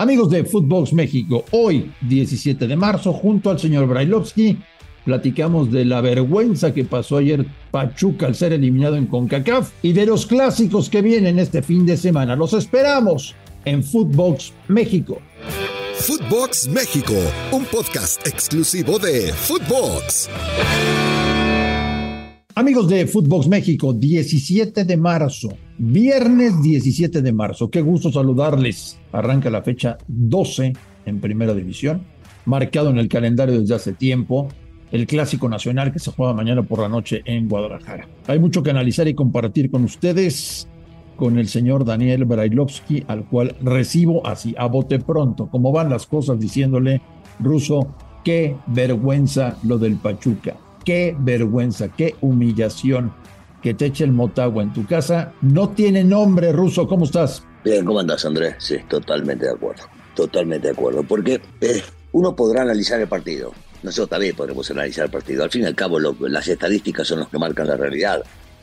Amigos de Footbox México, hoy 17 de marzo, junto al señor Brailovsky, platicamos de la vergüenza que pasó ayer Pachuca al ser eliminado en CONCACAF y de los clásicos que vienen este fin de semana. Los esperamos en Footbox México. Footbox México, un podcast exclusivo de Footbox. Amigos de Footbox México, 17 de marzo, viernes 17 de marzo. Qué gusto saludarles. Arranca la fecha 12 en Primera División, marcado en el calendario desde hace tiempo, el Clásico Nacional que se juega mañana por la noche en Guadalajara. Hay mucho que analizar y compartir con ustedes, con el señor Daniel Brailovsky, al cual recibo así a bote pronto, como van las cosas, diciéndole, Ruso, qué vergüenza lo del Pachuca qué vergüenza, qué humillación que te eche el Motagua en tu casa. No tiene nombre, Ruso, ¿cómo estás? Bien, ¿cómo andas, Andrés? Sí, totalmente de acuerdo, totalmente de acuerdo, porque eh, uno podrá analizar el partido, nosotros también podremos analizar el partido, al fin y al cabo las estadísticas son las que marcan la realidad,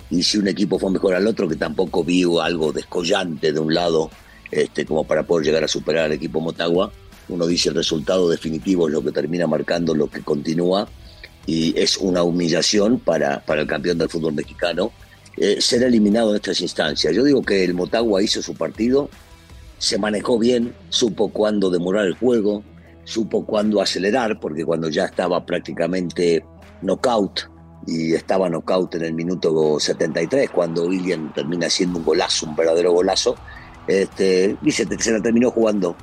y si un equipo fue mejor al otro, que tampoco vio algo descollante de un lado, este, como para poder llegar a superar al equipo Motagua, uno dice el resultado definitivo es lo que termina marcando lo que continúa, y es una humillación para, para el campeón del fútbol mexicano eh, ser eliminado en estas instancias. Yo digo que el Motagua hizo su partido, se manejó bien, supo cuándo demorar el juego, supo cuándo acelerar, porque cuando ya estaba prácticamente knockout, y estaba knockout en el minuto 73, cuando William termina haciendo un golazo, un verdadero golazo, este, y se, se la terminó jugando.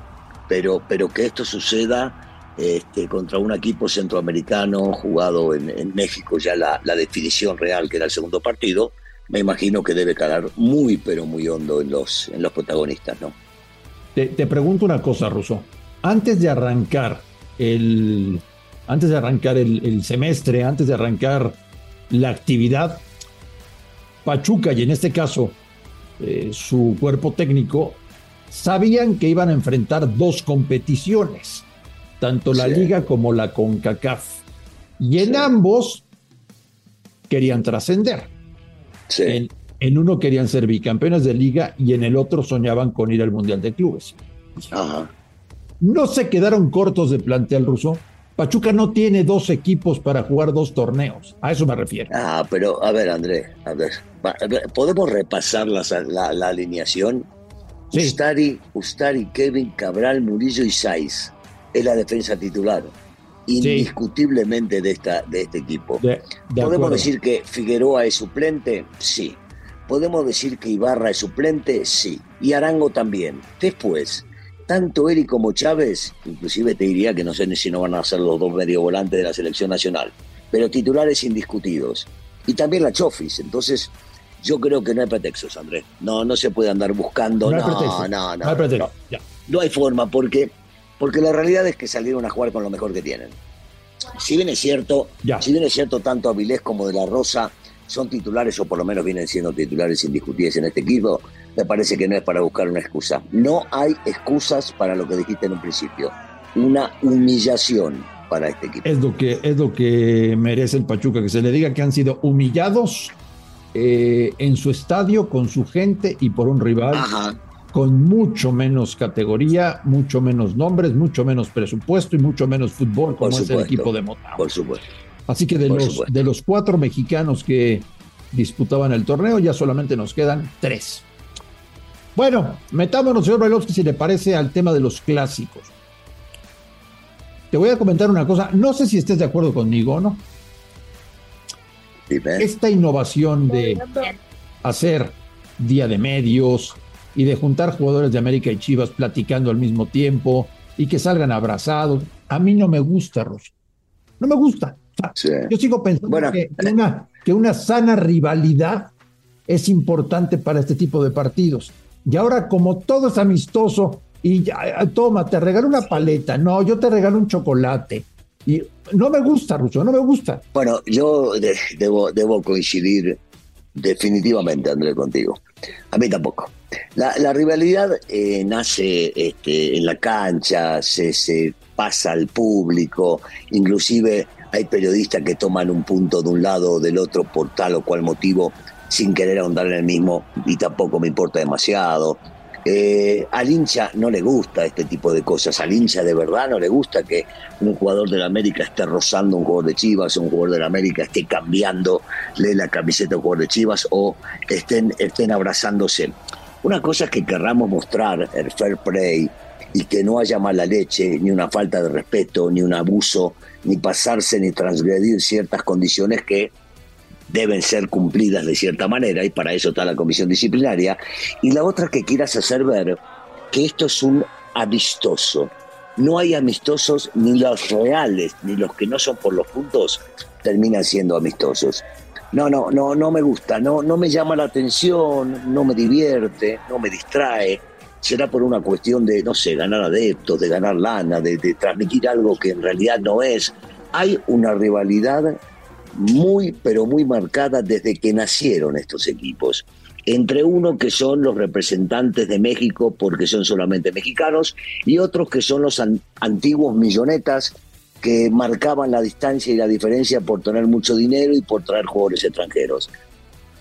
Pero, pero que esto suceda este, contra un equipo centroamericano jugado en, México, ya la, definición real que era el segundo partido, me imagino que debe calar muy, pero muy hondo en los, en los protagonistas, ¿no? Te, pregunto una cosa, Russo. Antes de arrancar el, antes de arrancar el, semestre, antes de arrancar la actividad, Pachuca y en este caso eh, su cuerpo técnico sabían que iban a enfrentar dos competiciones tanto la liga como la CONCACAF. Y en ambos querían trascender. En, en, uno querían ser bicampeones de liga y en el otro soñaban con ir al Mundial de Clubes. No se quedaron cortos de plantel ruso. Pachuca no tiene dos equipos para jugar dos torneos. A eso me refiero. Ah, pero a ver, André, a ver, ¿podemos repasar la, la, alineación? Ustari, Ustari, Kevin, Cabral, Murillo y Saiz es la defensa titular, indiscutiblemente de, esta, de este equipo. ¿Podemos decir que Figueroa es suplente? Sí. ¿Podemos decir que Ibarra es suplente? Sí. Y Arango también. Después, tanto Eric como Chávez, inclusive te diría que no sé si no van a ser los dos medio volantes de la selección nacional, pero titulares indiscutidos. Y también la Chofis. Entonces, yo creo que no hay pretextos, Andrés. No, no se puede andar buscando. No, no, no, no, no, no hay forma porque porque la realidad es que salieron a jugar con lo mejor que tienen. Si bien es cierto, si bien es cierto, tanto Avilés como De La Rosa son titulares, o por lo menos vienen siendo titulares indiscutibles en este equipo, me parece que no es para buscar una excusa. No hay excusas para lo que dijiste en un principio. Una humillación para este equipo. Es lo que, es lo que merece el Pachuca, que se le diga que han sido humillados eh, en su estadio, con su gente y por un rival Ajá con mucho menos categoría, mucho menos nombres, mucho menos presupuesto y mucho menos fútbol como es el equipo de Motagua. Por supuesto. Así que de los, de los cuatro mexicanos que disputaban el torneo, ya solamente nos quedan tres. Bueno, metámonos, señor Bailovsky, si le parece, al tema de los clásicos. Te voy a comentar una cosa, no sé si estés de acuerdo conmigo o no. Esta innovación de hacer día de medios, y de juntar jugadores de América y Chivas platicando al mismo tiempo y que salgan abrazados. A mí no me gusta, Rosso. No me gusta. Yo sigo pensando que, una, que una sana rivalidad es importante para este tipo de partidos. Y ahora, como todo es amistoso, y ya, toma, te regalo una paleta, no, yo te regalo un chocolate. Y no me gusta, Russo, no me gusta. Bueno, yo debo, debo coincidir definitivamente, André, contigo. A mí tampoco. La, rivalidad eh, nace este, en la cancha, se, pasa al público, inclusive hay periodistas que toman un punto de un lado o del otro por tal o cual motivo sin querer ahondar en el mismo y tampoco me importa demasiado. Eh, al hincha no le gusta este tipo de cosas, al hincha de verdad no le gusta que un jugador de la América esté rozando un jugador de Chivas, un jugador de la América esté cambiándole la camiseta a un jugador de Chivas o estén, estén abrazándose. Una cosa es que querramos mostrar el fair play y que no haya mala leche, ni una falta de respeto, ni un abuso, ni pasarse ni transgredir ciertas condiciones que deben ser cumplidas de cierta manera y para eso está la comisión disciplinaria. Y la otra que quieras hacer ver que esto es un amistoso. No hay amistosos ni los reales ni los que no son por los puntos terminan siendo amistosos. No, no, no, no me gusta, no, no me llama la atención, no me divierte, no me distrae. Será por una cuestión de, no sé, ganar adeptos, de ganar lana, de, de transmitir algo que en realidad no es. Hay una rivalidad muy, pero muy marcada desde que nacieron estos equipos. Entre uno que son los representantes de México porque son solamente mexicanos y otros que son los antiguos millonetas que marcaban la distancia y la diferencia por tener mucho dinero y por traer jugadores extranjeros.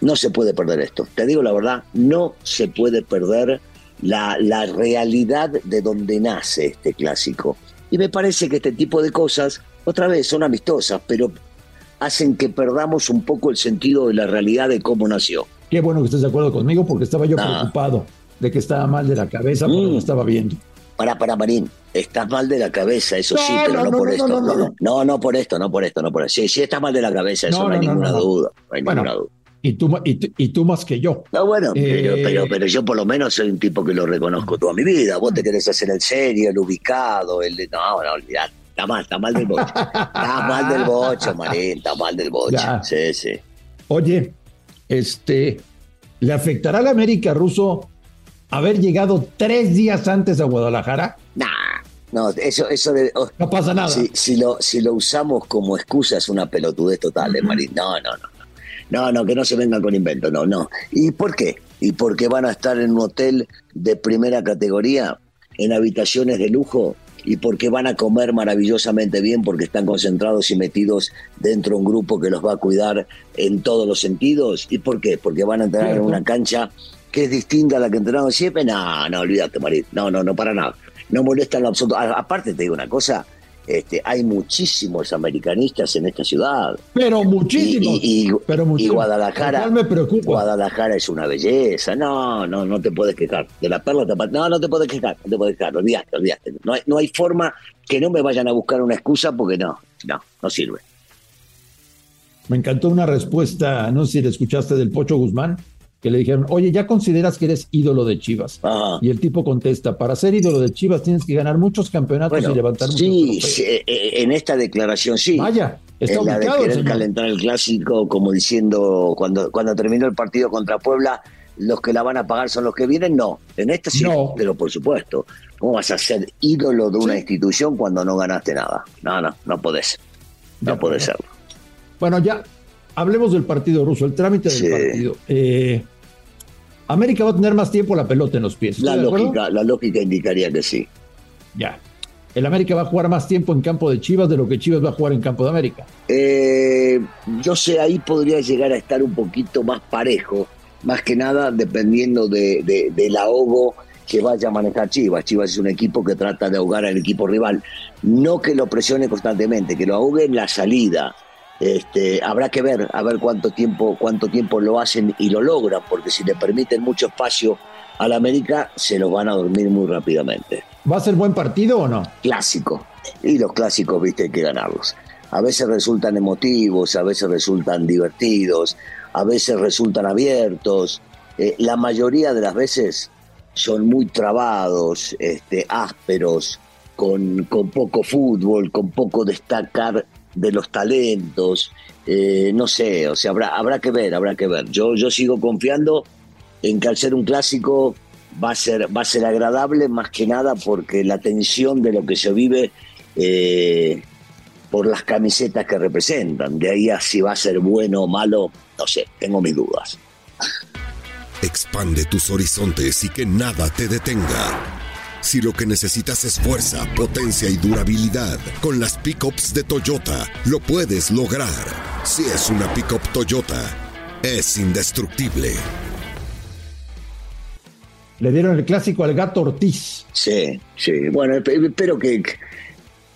No se puede perder esto. Te digo la verdad, no se puede perder la, la realidad de donde nace este clásico. Y me parece que este tipo de cosas, otra vez, son amistosas, pero hacen que perdamos un poco el sentido de la realidad de cómo nació. Qué bueno que estés de acuerdo conmigo porque estaba yo preocupado de que estaba mal de la cabeza porque mm. estaba viendo. Para, para, Marín, estás mal de la cabeza, eso sí, pero no, por esto. No, no, por esto, no por esto, no por esto. Sí, sí estás mal de la cabeza, eso no, hay ninguna duda. No hay ninguna duda. Y tú, y, tú, más que yo. No, bueno, pero, eh, pero, yo por lo menos soy un tipo que lo reconozco toda mi vida. Vos te querés hacer el serio, el ubicado, el. No, no, olvidate. Está mal, está mal del bocho. Está mal del bocho, Marín, está mal del bocho. Sí, sí. Oye, este, ¿le afectará a la América ruso haber llegado tres días antes a Guadalajara? Nah, no, eso, eso de, oh, no pasa nada. Si, lo, si lo usamos como excusa es una pelotudez total, ¿eh, Marín. No, no, no. No, no, que no se venga con invento, no, no. ¿Y por qué? ¿Y porque van a estar en un hotel de primera categoría, en habitaciones de lujo, y porque van a comer maravillosamente bien, porque están concentrados y metidos dentro de un grupo que los va a cuidar en todos los sentidos. ¿Y por qué? Porque van a entrar en una cancha que es distinta a la que entrenaron siempre. No, no, olvídate, Marit. No, no, no, para nada. No molesta en lo absoluto. Aparte, te digo una cosa, este, hay muchísimos americanistas en esta ciudad. Pero muchísimos. Y, pero Guadalajara. me preocupa. Guadalajara es una belleza. No, no, no te puedes quejar. De la perla No, no te puedes quejar. No te puedes quejar. Olvídate, olvídate. No hay, no hay forma que no me vayan a buscar una excusa porque no, no, no sirve. Me encantó una respuesta, no sé si la escuchaste del Pocho Guzmán, que le dijeron, oye, ¿ya consideras que eres ídolo de Chivas? Y el tipo contesta, para ser ídolo de Chivas tienes que ganar muchos campeonatos y levantar muchos Sí, eh, eh, en esta declaración sí. Vaya, está en la de querer calentar el clásico como diciendo, cuando, cuando terminó el partido contra Puebla, los que la van a pagar son los que vienen, no. En esta sí, pero por supuesto. ¿Cómo vas a ser ídolo de una institución cuando no ganaste nada? No, no, no podés. No podés serlo. Bueno, ya hablemos del partido ruso, el trámite del partido. Eh, América va a tener más tiempo la pelota en los pies. La lógica, la lógica indicaría que sí. Ya. El América va a jugar más tiempo en campo de Chivas de lo que Chivas va a jugar en campo de América. Eh, yo sé, ahí podría llegar a estar un poquito más parejo, más que nada dependiendo de, del ahogo que vaya a manejar Chivas. Chivas es un equipo que trata de ahogar al equipo rival. No que lo presione constantemente, que lo ahogue en la salida. Este, habrá que ver, a ver cuánto tiempo, cuánto tiempo lo hacen y lo logran, porque si le permiten mucho espacio al América, se los van a dormir muy rápidamente. ¿Va a ser buen partido o no? Clásico. Y los clásicos, viste, hay que ganarlos. A veces resultan emotivos, a veces resultan divertidos, a veces resultan abiertos. Eh, la mayoría de las veces son muy trabados, este, ásperos, con, con poco fútbol, con poco destacar de los talentos, eh, no sé, o sea, habrá, habrá que ver, habrá que ver. Yo, yo sigo confiando en que al ser un clásico va a ser, va a ser agradable más que nada porque la tensión de lo que se vive eh, por las camisetas que representan. De ahí a si va a ser bueno o malo, no sé, tengo mis dudas. Expande tus horizontes y que nada te detenga. Si lo que necesitas es fuerza, potencia y durabilidad, con las pickups de Toyota lo puedes lograr. Si es una pickup Toyota, es indestructible. Le dieron el clásico al gato Ortiz. Sí, sí. Bueno, espero que,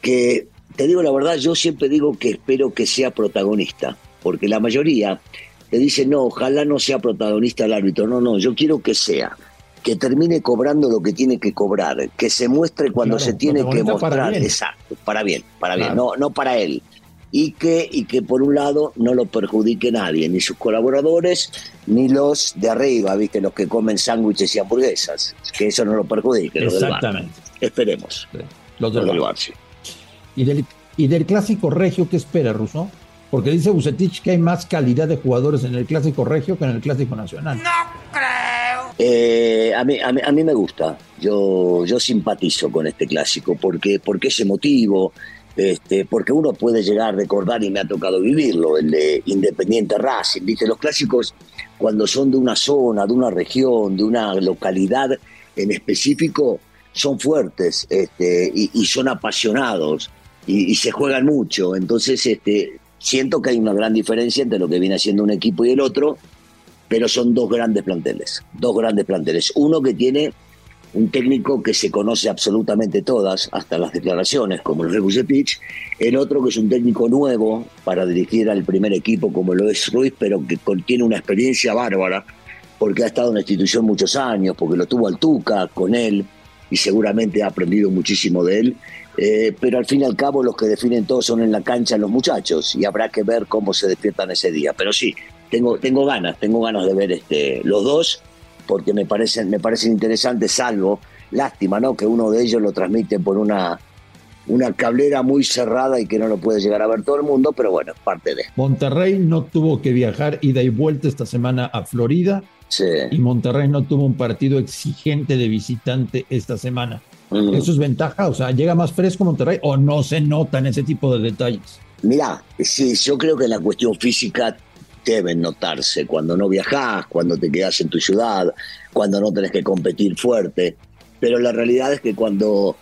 que, te digo la verdad, yo siempre digo que espero que sea protagonista, porque la mayoría te dice, no, ojalá no sea protagonista el árbitro. No, no, yo quiero que sea que termine cobrando lo que tiene que cobrar, que se muestre cuando se tiene que mostrar, exacto, para bien, para bien, no, no para él. Y que, y que por un lado no lo perjudique nadie, ni sus colaboradores, ni los de arriba, viste, los que comen sándwiches y hamburguesas, que eso no lo perjudique. Exactamente. Esperemos. Los del, ¿Y, del, y del clásico regio, ¿qué espera, Russo? Porque dice Bucetich que hay más calidad de jugadores en el clásico regio que en el clásico nacional. No creo. Eh, a, mí, a, mí, me gusta. Yo, yo simpatizo con este clásico porque, porque es emotivo. Este, porque uno puede llegar a recordar, y me ha tocado vivirlo, el de Independiente Racing. ¿viste? Los clásicos, cuando son de una zona, de una región, de una localidad en específico, son fuertes este, y, son apasionados y, y, se juegan mucho. Entonces, este, Siento que hay una gran diferencia entre lo que viene haciendo un equipo y el otro, pero son dos grandes planteles, dos grandes planteles. Uno que tiene un técnico que se conoce absolutamente todas, hasta las declaraciones, como el Rebus Pitch, el otro que es un técnico nuevo para dirigir al primer equipo, como lo es Ruiz, pero que tiene una experiencia bárbara, porque ha estado en la institución muchos años, porque lo tuvo al Tuca con él, y seguramente ha aprendido muchísimo de él. Eh, pero al fin y al cabo los que definen todo son en la cancha los muchachos y habrá que ver cómo se despiertan ese día. Pero sí, tengo, tengo ganas, tengo ganas de ver este, los dos porque me parecen, me parecen interesantes, salvo, lástima, ¿no? Que uno de ellos lo transmite por una, una cablera muy cerrada y que no lo puede llegar a ver todo el mundo, pero bueno, parte de. Monterrey no tuvo que viajar ida y vuelta esta semana a Florida. Sí. Y Monterrey no tuvo un partido exigente de visitante esta semana. ¿Eso es ventaja? O sea, ¿llega más fresco Monterrey o no se notan ese tipo de detalles? Mira, sí, yo creo que la cuestión física deben notarse cuando no viajas, cuando te quedas en tu ciudad, cuando no tenés que competir fuerte. Pero la realidad es que cuando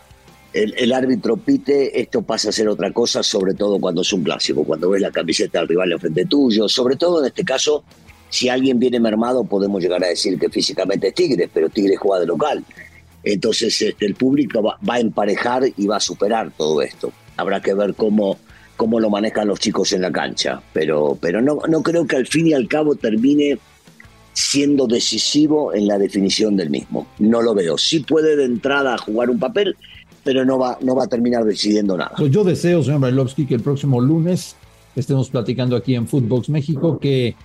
el, árbitro pite, esto pasa a ser otra cosa, sobre todo cuando es un clásico, cuando ves la camiseta del rival enfrente tuyo, sobre todo en este caso, si alguien viene mermado, podemos llegar a decir que físicamente es Tigres, pero Tigres juega de local. Entonces este, el público va, a emparejar y va a superar todo esto. Habrá que ver cómo, cómo lo manejan los chicos en la cancha, pero, pero no, no creo que al fin y al cabo termine siendo decisivo en la definición del mismo. No lo veo. Sí puede de entrada jugar un papel, pero no va, no va a terminar decidiendo nada. Pues yo deseo, señor Brailovsky, que el próximo lunes estemos platicando aquí en Footbox México que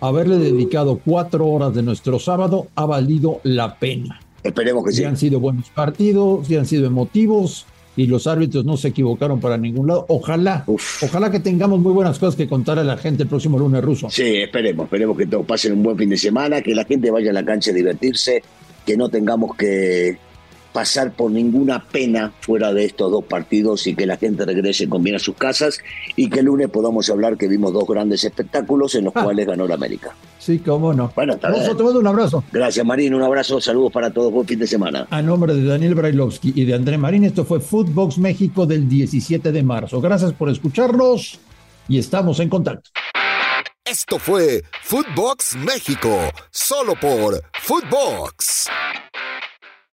haberle dedicado cuatro horas de nuestro sábado ha valido la pena. Esperemos que sí. han sido buenos partidos, si han sido emotivos y los árbitros no se equivocaron para ningún lado. Ojalá, ojalá que tengamos muy buenas cosas que contar a la gente el próximo lunes ruso. Sí, esperemos, esperemos que todos pasen un buen fin de semana, que la gente vaya a la cancha a divertirse, que no tengamos que pasar por ninguna pena fuera de estos dos partidos y que la gente regrese con bien a sus casas y que el lunes podamos hablar que vimos dos grandes espectáculos en los ah. cuales ganó la América. Sí, cómo no. Bueno, te mando un abrazo. Gracias, Marín. Un abrazo. Saludos para todos. Buen fin de semana. A nombre de Daniel Brailovsky y de André Marín, esto fue Footbox México del 17 de marzo. Gracias por escucharnos y estamos en contacto. Esto fue Footbox México, solo por Footbox.